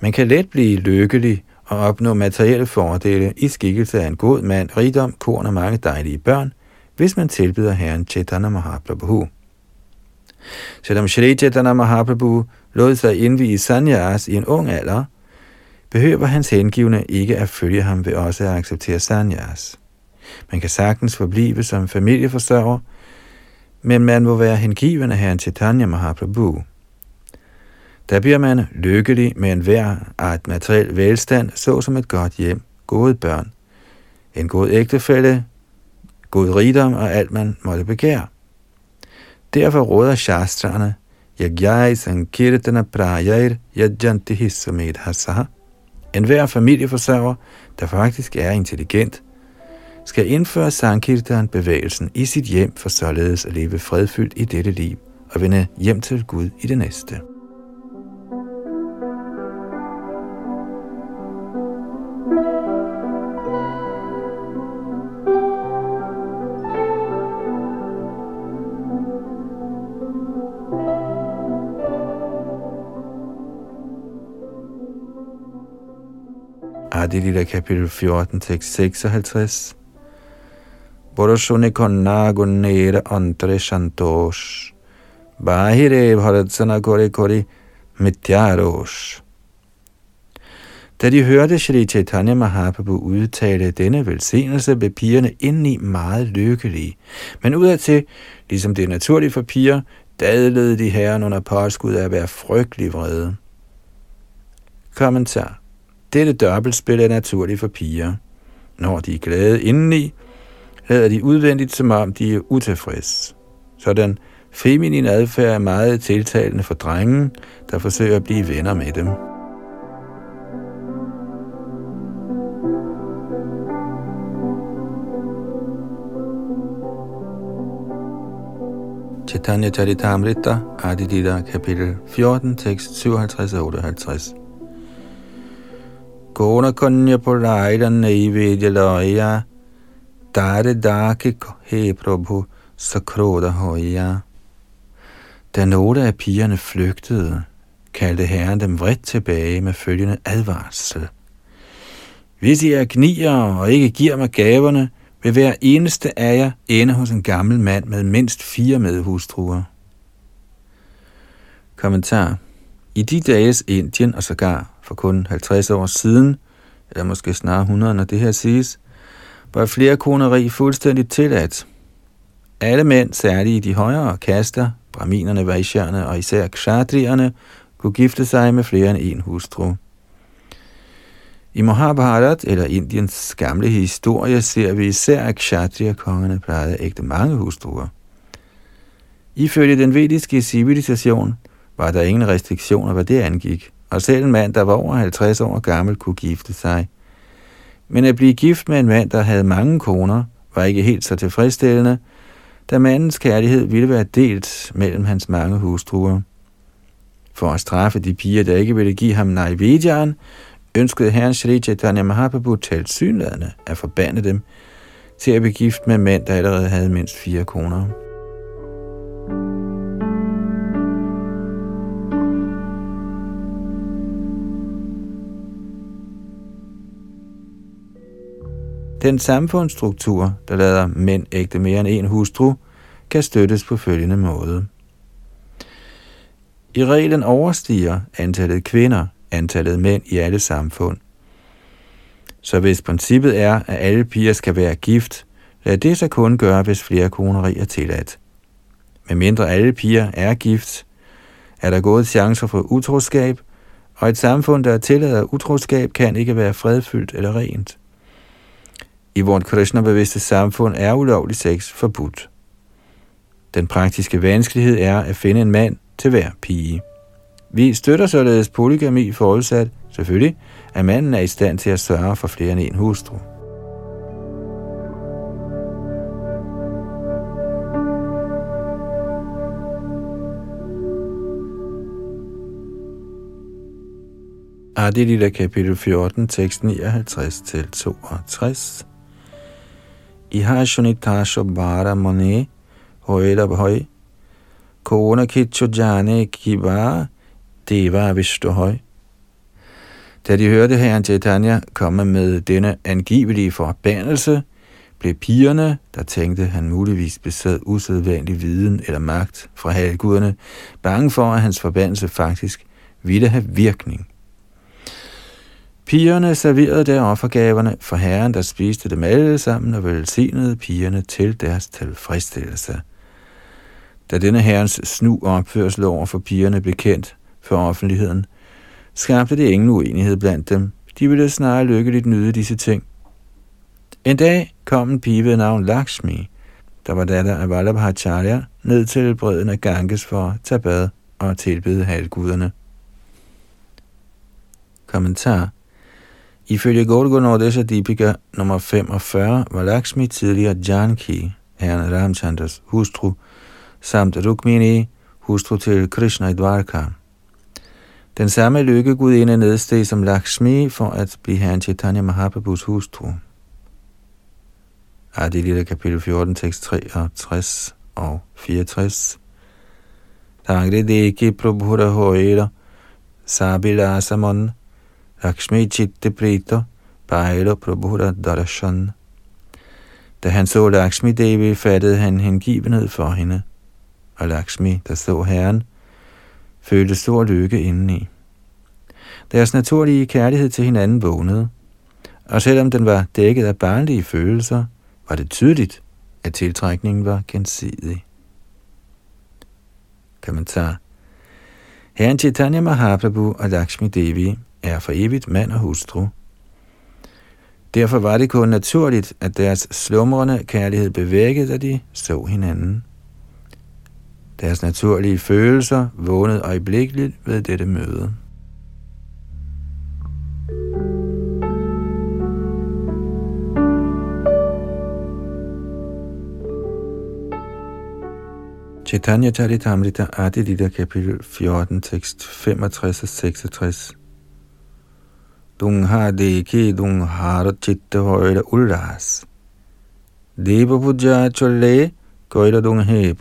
Man kan let blive lykkelig og opnå materielle fordele i skikkelse af en god mand, rigdom, korn og mange dejlige børn, hvis man tilbyder Herren Chaitanya Mahaprabhu. Selvom Shri Chaitanya Mahaprabhu lod sig indvige sanyas i en ung alder, behøver hans hengivne ikke at følge ham ved også at acceptere sanyas. Man kan sagtens forblive som familieforsørger, men man må være hengiven af Herren Chaitanya Mahaprabhu. Der bliver man lykkelig med en hver art materiel velstand, såsom et godt hjem, gode børn, en god ægtefælde, god rigdom og alt man måtte begære. Derfor råder shastrene, Yagyai Sankirtana Prajair Yajanti Hissamed Hasaha. En hver familieforsørger, der faktisk er intelligent, skal indføre Sankirtan-bevægelsen i sit hjem for således at leve fredfyldt i dette liv og vende hjem til Gud i det næste. Adilita kapitel 14, tekst 56. Boroshone konna gunnere antre shantosh. Bahire bharatsana kore kore mityarosh. Da de hørte Shri Chaitanya Mahaprabhu udtale denne velsignelse, blev pigerne indeni meget lykkelige. Men udadtil, ligesom det er naturligt for piger, dadlede de herren under påskud af at være frygtelig vrede. Kommentar dette dobbeltspil er naturligt for piger. Når de er glade indeni, lader de udvendigt, som om de er utilfredse. Sådan feminin adfærd er meget tiltalende for drengen, der forsøger at blive venner med dem. Chaitanya Charitamrita, Adidita, kapitel 14, tekst 57 og 58. Kona konya puraida naivedya loya, dare dake he prabhu sakroda hoya. Da nogle af pigerne flygtede, kaldte herren dem vredt tilbage med følgende advarsel. Hvis I er gnier og ikke giver mig gaverne, vil hver eneste af jer ende hos en gammel mand med mindst fire medhustruer. Kommentar i de dages Indien og sågar for kun 50 år siden, eller måske snarere 100, når det her siges, var flere koneri fuldstændig tilladt. Alle mænd, særligt i de højere kaster, braminerne, vajsjerne og især kshatrierne, kunne gifte sig med flere end en hustru. I Mahabharat, eller Indiens gamle historie, ser vi især, at kshatriya-kongerne plejede at ægte mange hustruer. Ifølge den vediske civilisation var der ingen restriktioner, hvad det angik, og selv en mand, der var over 50 år gammel, kunne gifte sig. Men at blive gift med en mand, der havde mange koner, var ikke helt så tilfredsstillende, da mandens kærlighed ville være delt mellem hans mange hustruer. For at straffe de piger, der ikke ville give ham Naivedjan, ønskede herren Shri Chaitanya Mahaprabhu synladende at forbande dem til at blive gift med mænd, der allerede havde mindst fire koner. Den samfundsstruktur, der lader mænd ægte mere end en hustru, kan støttes på følgende måde. I reglen overstiger antallet kvinder antallet mænd i alle samfund. Så hvis princippet er, at alle piger skal være gift, lad det så kun gøre, hvis flere koneri er tilladt. Med mindre alle piger er gift, er der gode chancer for utroskab, og et samfund, der tillader utroskab, kan ikke være fredfyldt eller rent. I vores Krishna-bevidste samfund er ulovlig sex forbudt. Den praktiske vanskelighed er at finde en mand til hver pige. Vi støtter således polygami forudsat, selvfølgelig, at manden er i stand til at sørge for flere end en hustru. Adilita kapitel 14, tekst 59 til 62. Iha shunitasho bara mone hoela bhoi kona kitcho jane kiba deva hoy Da de hørte herren Chaitanya komme med denne angivelige forbandelse, blev pigerne, der tænkte, han muligvis besad usædvanlig viden eller magt fra halvguderne, bange for, at hans forbandelse faktisk ville have virkning. Pigerne serverede der offergaverne for herren, der spiste dem alle sammen og velsignede pigerne til deres tilfredsstillelse. Da denne herrens snu opførsel over for pigerne blev kendt for offentligheden, skabte det ingen uenighed blandt dem. De ville snarere lykkeligt nyde disse ting. En dag kom en pige ved navn Lakshmi, der var datter af Vallabhacharya, ned til bredden af Ganges for at tage bad og tilbede halvguderne. Kommentar Ifølge Golgo Odessa Deepika nummer 45 var Lakshmi tidligere Janki, herren Ramchandras hustru, samt Rukmini, hustru til Krishna i Dvarka. Den samme lykkegudinde nedsteg som Lakshmi for at blive herren Chaitanya Mahaprabhus hustru. Adi Lilla kapitel 14, tekst 63 og 64. Tangre deki prabhura hoira, sabila samon, Lakshmi chitte prito, bailo prabhura darshan. Da han så Lakshmi Devi, fattede han hengivenhed for hende, og Lakshmi, der så herren, følte stor lykke indeni. Deres naturlige kærlighed til hinanden vågnede, og selvom den var dækket af barnlige følelser, var det tydeligt, at tiltrækningen var gensidig. Kommentar Herren Chaitanya Mahaprabhu og Lakshmi Devi er for evigt mand og hustru. Derfor var det kun naturligt, at deres slumrende kærlighed bevægede, da de så hinanden. Deres naturlige følelser vågnede øjeblikkeligt ved dette møde. Chaitanya Charitamrita Adilita kapitel 14, tekst 65 og 66. Dung har ki dung har chitta højde ullas. Deva puja cholle gøjler dung he.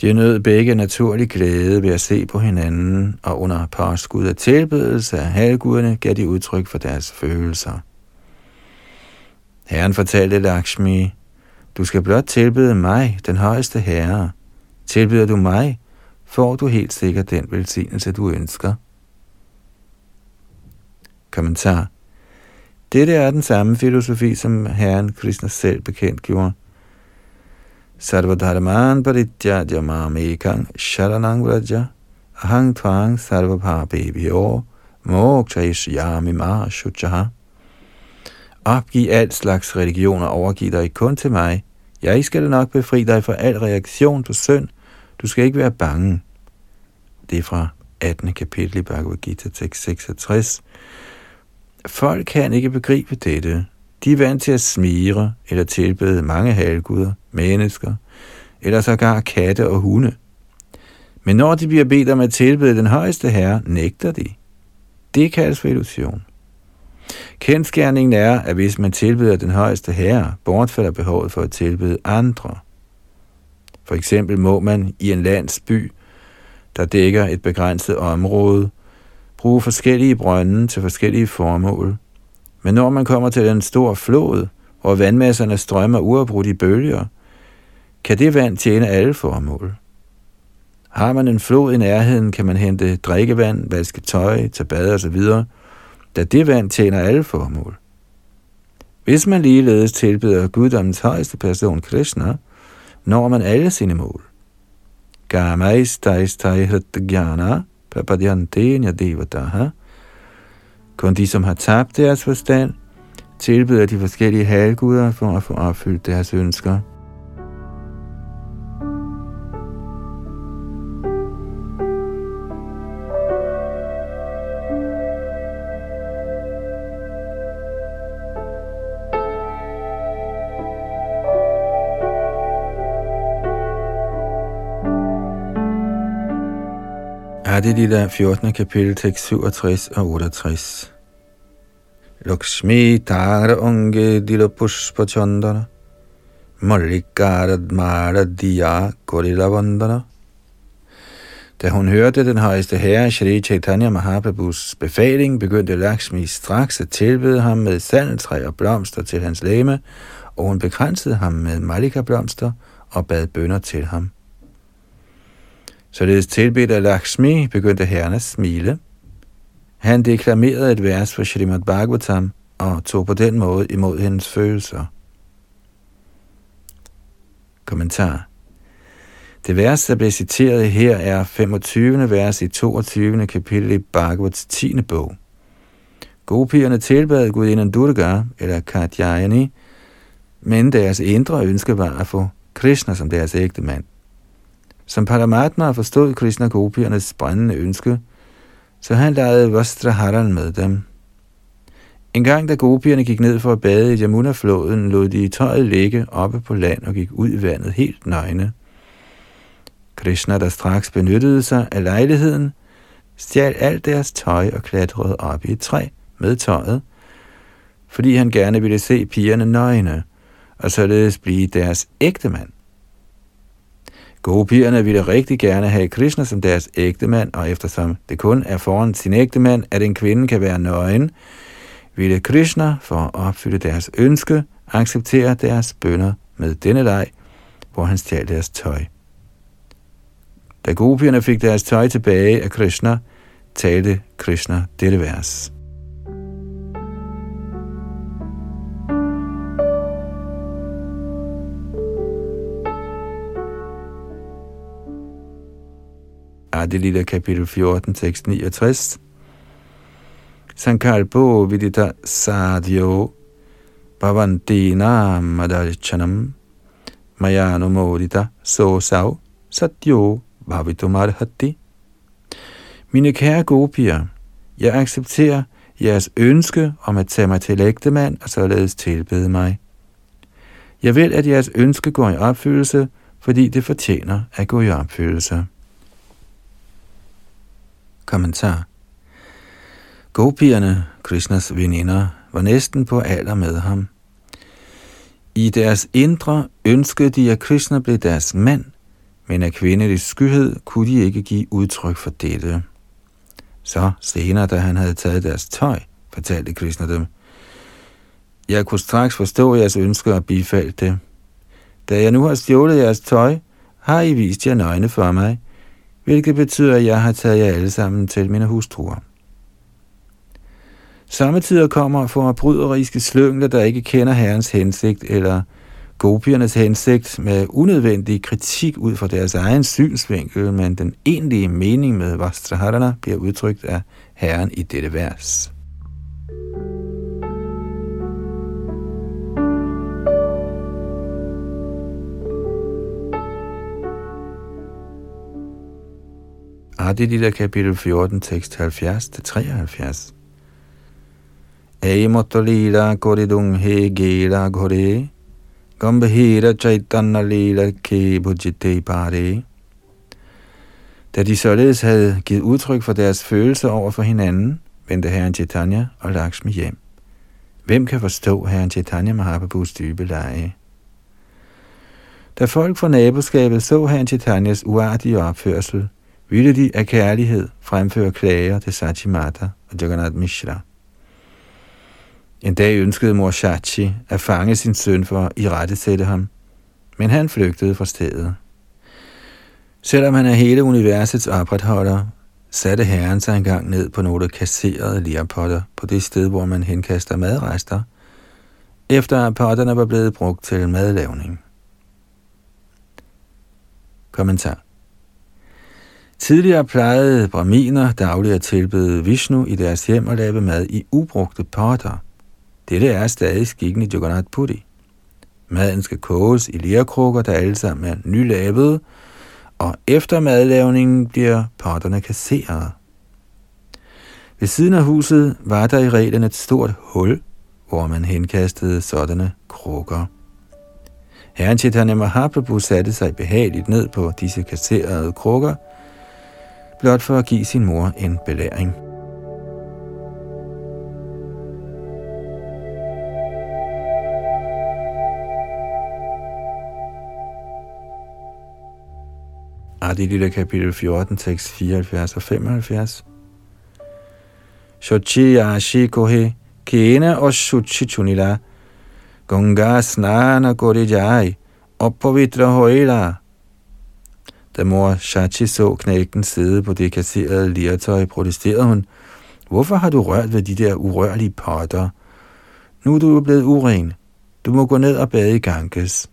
De nød begge naturlig glæde ved at se på hinanden, og under påskud af tilbedelse af halvguderne gav de udtryk for deres følelser. Herren fortalte Lakshmi, du skal blot tilbede mig, den højeste herre. Tilbeder du mig, får du helt sikkert den velsignelse, du ønsker. Kommentar. Dette er den samme filosofi, som Herren Krishna selv bekendt gjorde. Sarvadharman parityaja mamekang sharanang vraja ahang tvang sarvabhabebhyo mokshayami ma shuchaha. Opgiv alt slags religioner, overgiv dig kun til mig. Jeg skal nok befri dig fra al reaktion på synd. Du skal ikke være bange. Det er fra 18. kapitel i Bhagavad Gita, tekst 66. Folk kan ikke begribe dette. De er vant til at smire eller tilbede mange halvguder, mennesker, eller sågar katte og hunde. Men når de bliver bedt om at tilbede den højeste herre, nægter de. Det kaldes for illusion. Kendskærningen er, at hvis man tilbeder den højeste herre, bortfalder behovet for at tilbede andre. For eksempel må man i en landsby, der dækker et begrænset område, bruge forskellige brønde til forskellige formål. Men når man kommer til en stor flod, hvor vandmasserne strømmer uafbrudt i bølger, kan det vand tjene alle formål. Har man en flod i nærheden, kan man hente drikkevand, vaske tøj, tage bad osv., da det vand tjener alle formål. Hvis man ligeledes tilbeder guddommens højeste person Krishna, når man alle sine mål. Gamais daistai hrityajana prapadyante nyadevataha. Kun de, som har tabt deres forstand, tilbeder de forskellige halvguder for at få opfyldt deres ønsker. Adilila 14. kapitel, tekst 67 og 68. Lakshmi tara unge dila pushpa chandana, Mallikarad mara diya gorilla vandana. Da hun hørte den højeste herre, Shri Chaitanya Mahaprabhus befaling, begyndte Lakshmi straks at tilbede ham med sandeltræ og blomster til hans læme, og hun begrænsede ham med malika-blomster og bad bønder til ham. Således tilbedt af Lakshmi begyndte herren at smile. Han deklamerede et vers for Srimad Bhagavatam og tog på den måde imod hendes følelser. Kommentar Det vers, der bliver citeret her, er 25. vers i 22. kapitel i Bhagavats 10. bog. Gopierne tilbad gudinden Durga, eller Katyayani, men deres indre ønske var at få Krishna som deres ægte mand. Som Paramatma forstod Krishna gopiernes brændende ønske, så han legede Vastraharan med dem. En gang da gopierne gik ned for at bade i Yamuna-floden, lod de tøjet ligge oppe på land og gik ud i vandet helt nøgne. Krishna, der straks benyttede sig af lejligheden, stjal alt deres tøj og klatrede op i et træ med tøjet, fordi han gerne ville se pigerne nøgne, og således blive deres ægte mand. Gopierne ville rigtig gerne have Krishna som deres ægtemand, og eftersom det kun er foran sin ægtemand, at en kvinde kan være nøgen, ville Krishna, for at opfylde deres ønske, acceptere deres bønder med denne leg, hvor han stjal deres tøj. Da gopierne fik deres tøj tilbage af Krishna, talte Krishna dette vers. Ah, Adelita kapitel 14, tekst 69. Sankalpo vidita sadhyo bhavantina madalchanam mayanumodita sau satyo bhavitumarhati. Mine kære gopier, jeg accepterer jeres ønske om at tage mig til ægtemand og således tilbede mig. Jeg vil, at jeres ønske går i opfyldelse, fordi det fortjener at gå i opfyldelse. Kommentar Gopierne, Krishnas veninder, var næsten på alder med ham. I deres indre ønskede de, at Krishna blev deres mand, men af kvindelig skyhed kunne de ikke give udtryk for dette. Så senere, da han havde taget deres tøj, fortalte Krishna dem, Jeg kunne straks forstå jeres ønsker og bifalde det. Da jeg nu har stjålet jeres tøj, har I vist jer nøgne for mig, hvilket betyder, at jeg har taget jer alle sammen til mine hustruer. Samtidig kommer for bryderiske slyngler, der ikke kender herrens hensigt, eller gopiernes hensigt med unødvendig kritik ud fra deres egen synsvinkel, men den egentlige mening med Vastraharana bliver udtrykt af herren i dette vers. Ah, Adilita kapitel 14, tekst 70-73. Aimotolila koridung he gela gore, gambhira chaitanya lila ke bujite pare. Da de således havde givet udtryk for deres følelser over for hinanden, vendte herren Chaitanya og Lakshmi hjem. Hvem kan forstå herren Chaitanya Mahaprabhus dybe leje? Da folk fra naboskabet så herren Chaitanyas uartige opførsel, ville de af kærlighed fremføre klager til Sachimata og Jagannath Mishra. En dag ønskede mor Shachi at fange sin søn for at irettesætte ham, men han flygtede fra stedet. Selvom han er hele universets opretholder, satte herren sig engang ned på nogle kasserede lirpotter på det sted, hvor man henkaster madrester, efter at potterne var blevet brugt til madlavning. Kommentar Tidligere plejede braminer dagligt at tilbede Vishnu i deres hjem og lave mad i ubrugte potter. Dette er stadig skikken i Jagannath Puri. Maden skal koges i lerkrukker, der alle sammen er nylavede, og efter madlavningen bliver potterne kasseret. Ved siden af huset var der i reglen et stort hul, hvor man henkastede sådanne krukker. Herren Chaitanya Mahaprabhu satte sig behageligt ned på disse kasserede krukker, blot for at give sin mor en belæring. Adilita kapitel 14, tekst 74 og 75. Shochi ashi kohe kena og shuchi chunila gunga snana gori jai og hoila da mor Shachi så knægten sidde på det kasserede lertøj, protesterede hun. Hvorfor har du rørt ved de der urørlige potter? Nu er du blevet uren. Du må gå ned og bade i Ganges.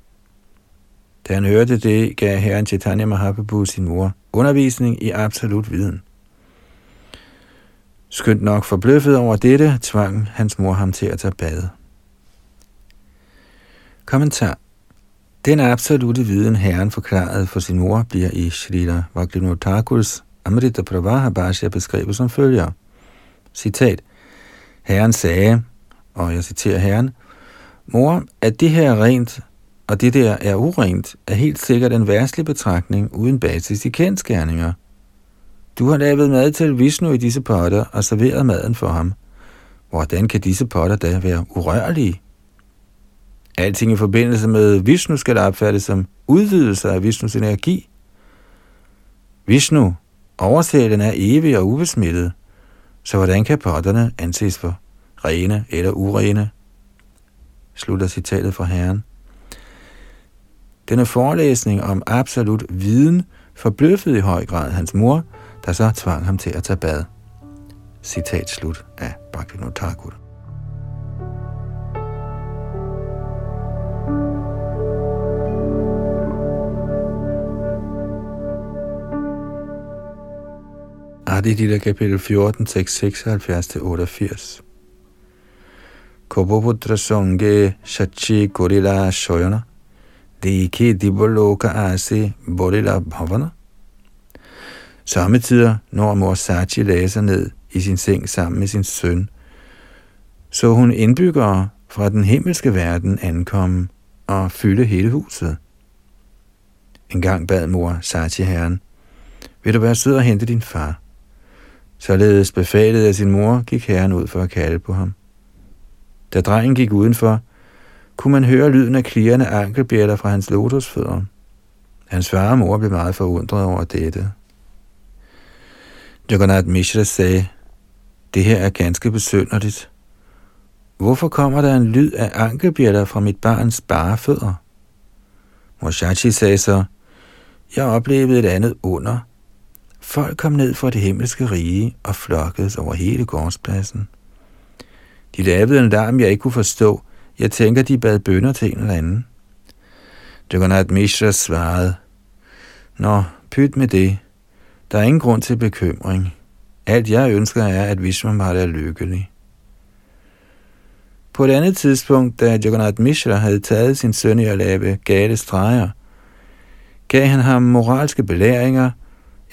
Da han hørte det, gav herren Chaitanya Mahaprabhu sin mor undervisning i absolut viden. Skønt nok forbløffet over dette, tvang hans mor ham til at tage bade. Kommentar den absolute viden, Herren forklarede for sin mor, bliver i Shrita Vaglino Thakurs Amrita Pravaha Bhashya beskrevet som følger. Citat. Herren sagde, og jeg citerer Herren, Mor, at det her er rent, og det der er urent, er helt sikkert en værtslig betragtning uden basis i kendskærninger. Du har lavet mad til Vishnu i disse potter og serveret maden for ham. Hvordan kan disse potter da være urørlige? Alting i forbindelse med Vishnu skal opfattes som udvidelse af Vishnus energi. Vishnu, oversælen er evig og ubesmittet, så hvordan kan potterne anses for rene eller urene? Slutter citatet fra Herren. Denne forelæsning om absolut viden forbløffede i høj grad hans mor, der så tvang ham til at tage bad. Citat slut af Bhaktivinoda Thakur. Aditya kapitel 14, tekst 76-88. Koboputra songe shachi gorila shoyana, deki diboloka Asi borila bhavana. Samtidig, når mor Sachi lagde sig ned i sin seng sammen med sin søn, så hun indbyggere fra den himmelske verden ankomme og fylde hele huset. En gang bad mor Sachi herren, vil du være sød og hente din far? Således befalet af sin mor gik herren ud for at kalde på ham. Da drengen gik udenfor, kunne man høre lyden af klirrende ankelbjæller fra hans lotusfødder. Hans far og mor blev meget forundret over dette. Jagannath Mishra sagde, det her er ganske besynderligt. Hvorfor kommer der en lyd af ankelbjæller fra mit barns bare fødder? Moshachi sagde så, jeg oplevede et andet under – Folk kom ned fra det himmelske rige og flokkedes over hele gårdspladsen. De lavede en larm, jeg ikke kunne forstå. Jeg tænker, de bad bønder til en eller anden. Jagannath Mishra svarede, Nå, pyt med det. Der er ingen grund til bekymring. Alt jeg ønsker er, at Vishwamata er lykkelig. På et andet tidspunkt, da Jagannath Mishra havde taget sin søn i at lave gale streger, gav han ham moralske belæringer,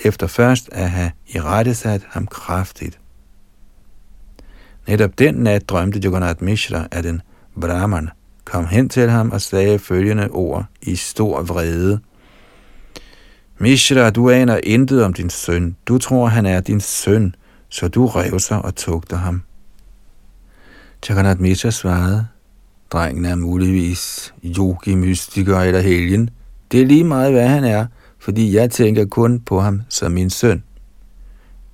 efter først at have irettesat ham kraftigt. Netop den nat drømte Jagannath Mishra, at en Brahman kom hen til ham og sagde følgende ord i stor vrede. Mishra, du aner intet om din søn. Du tror, han er din søn, så du revser og tugter ham. Jagannath Mishra svarede, Drengen er muligvis yogi, mystiker eller helgen. Det er lige meget, hvad han er, fordi jeg tænker kun på ham som min søn.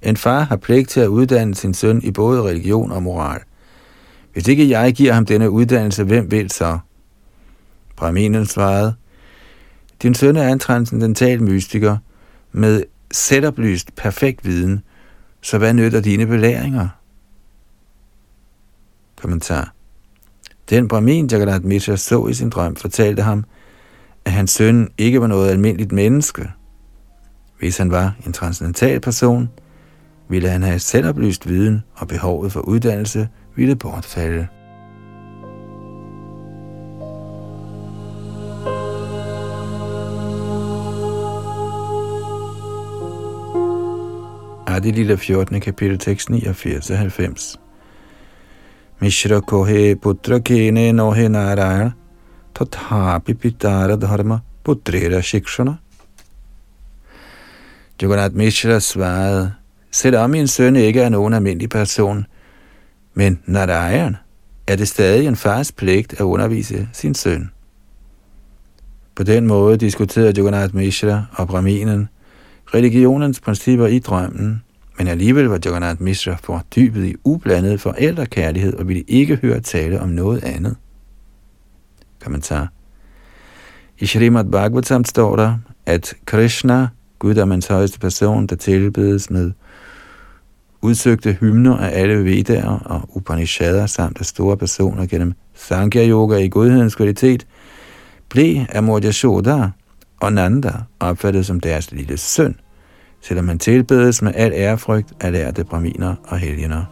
En far har pligt til at uddanne sin søn i både religion og moral. Hvis ikke jeg giver ham denne uddannelse, hvem vil så? Brahminen svarede, din søn er en transcendental mystiker med sætoplyst perfekt viden, så hvad nytter dine belæringer? Kommentar. Den Brahmin, Jagannath Mishra så i sin drøm, fortalte ham, at hans søn ikke var noget almindeligt menneske. Hvis han var en transcendental person, ville han have selvoplyst viden, og behovet for uddannelse ville bortfalde. Adi lille 14. kapitel tekst 89-90. Mishra kohe putra kene nohe narayana tathapi pitara dharma putrera shikshana. Jagannath Mishra svarede, selvom min søn ikke er nogen almindelig person, men Narayan er det stadig en fars pligt at undervise sin søn. På den måde diskuterede Jagannath Mishra og Brahminen religionens principper i drømmen, men alligevel var Jagannath Mishra fordybet i ublandet forældrekærlighed og ville ikke høre tale om noget andet. Kommentar. I Srimad Bhagavatam står der, at Krishna, guddommens højeste person, der tilbedes med udsøgte hymner af alle Vedaer og Upanishader samt af store personer gennem Sankhya Yoga i godhedens kvalitet, blev Amor Yashoda og Nanda opfattet som deres lille søn, selvom man tilbedes med al ærefrygt af lærte braminer og helgener.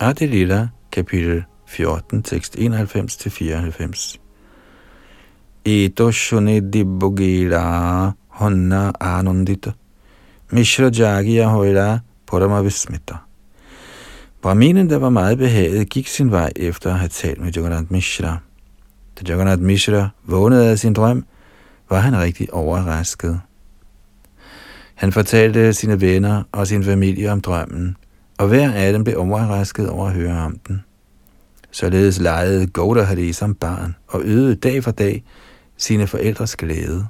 Adelila, kapitel 14, tekst 91-94 Eto shune dibbogila honna anandita Mishra jagiya højla parama vismita Brahminen, der var meget behaget, gik sin vej efter at have talt med Jagannath Mishra. Da Jagannath Mishra vågnede af sin drøm, var han rigtig overrasket. Han fortalte sine venner og sin familie om drømmen, og hver af dem blev overrasket over at høre om den. Således legede Godahari som barn og øgede dag for dag sine forældres glæde.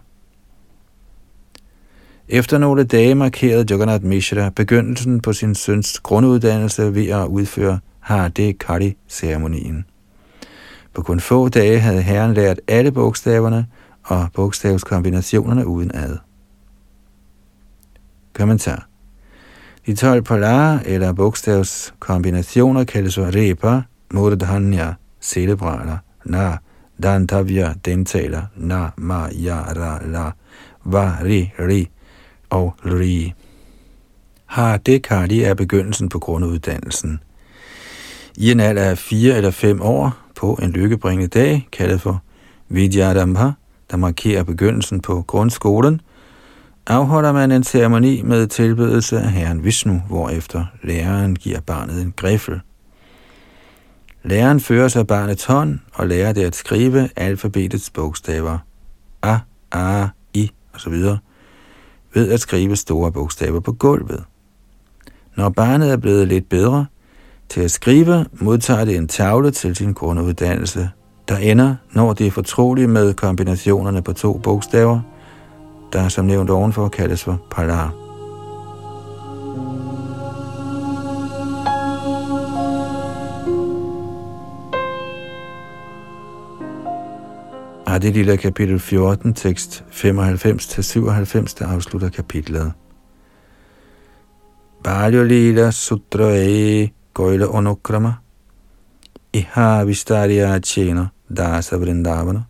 Efter nogle dage markerede Jagannath Mishra begyndelsen på sin søns grunduddannelse ved at udføre Harde Kari-ceremonien. På kun få dage havde herren lært alle bogstaverne og bogstavskombinationerne uden ad. Kommentar. De 12 palarer eller bogstavskombinationer kaldes for repa, murdhanya, cerebraler, na, dantavya, dentaler, na, ma, ya, ra, la, va, ri, ri, og Ri. Har det kardi er begyndelsen på grunduddannelsen. I en alder af fire eller fem år på en lykkebringende dag, kaldet for Vidyadambha, der markerer begyndelsen på grundskolen, afholder man en ceremoni med tilbedelse af Herren Vishnu, hvorefter læreren giver barnet en griffel. Læreren fører sig barnets hånd og lærer det at skrive alfabetets bogstaver. A, A, I osv ved at skrive store bogstaver på gulvet. Når barnet er blevet lidt bedre til at skrive, modtager det en tavle til sin grunduddannelse, der ender, når det er fortroligt med kombinationerne på to bogstaver, der som nævnt ovenfor kaldes for palar. Har det lille kapitel 14, tekst 95-97, der afslutter kapitlet. Balyo Lila Sutra E Goila Onukrama Iha Vistarya Tjener Dasa Vrindavana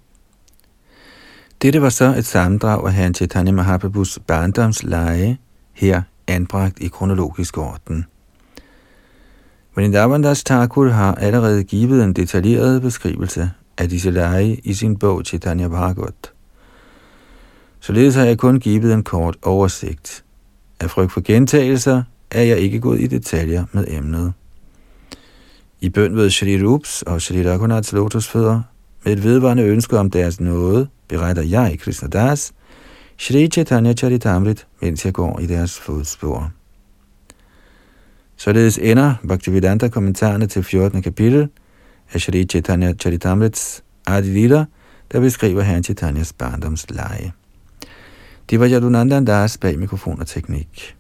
dette var så et sammendrag af Han Chaitanya Mahaprabhus barndomsleje, her anbragt i kronologisk orden. Vrindavandas Thakur har allerede givet en detaljeret beskrivelse af disse lege i sin bog Chaitanya Bhagavat. Således har jeg kun givet en kort oversigt. Af frygt for gentagelser er jeg ikke gået i detaljer med emnet. I bøn ved Shri Rups og Shri Raghunaths lotusfødder, med et vedvarende ønske om deres nåde, beretter jeg, Krishna Das, Shri Chaitanya Charitamrit, mens jeg går i deres fodspor. Således ender Bhaktivedanta kommentarerne til 14. kapitel af Shri Chaitanya Charitamrits Adilita, der beskriver Herren Chaitanyas barndomsleje. Det var Yadunandan Das bag mikrofon og teknik.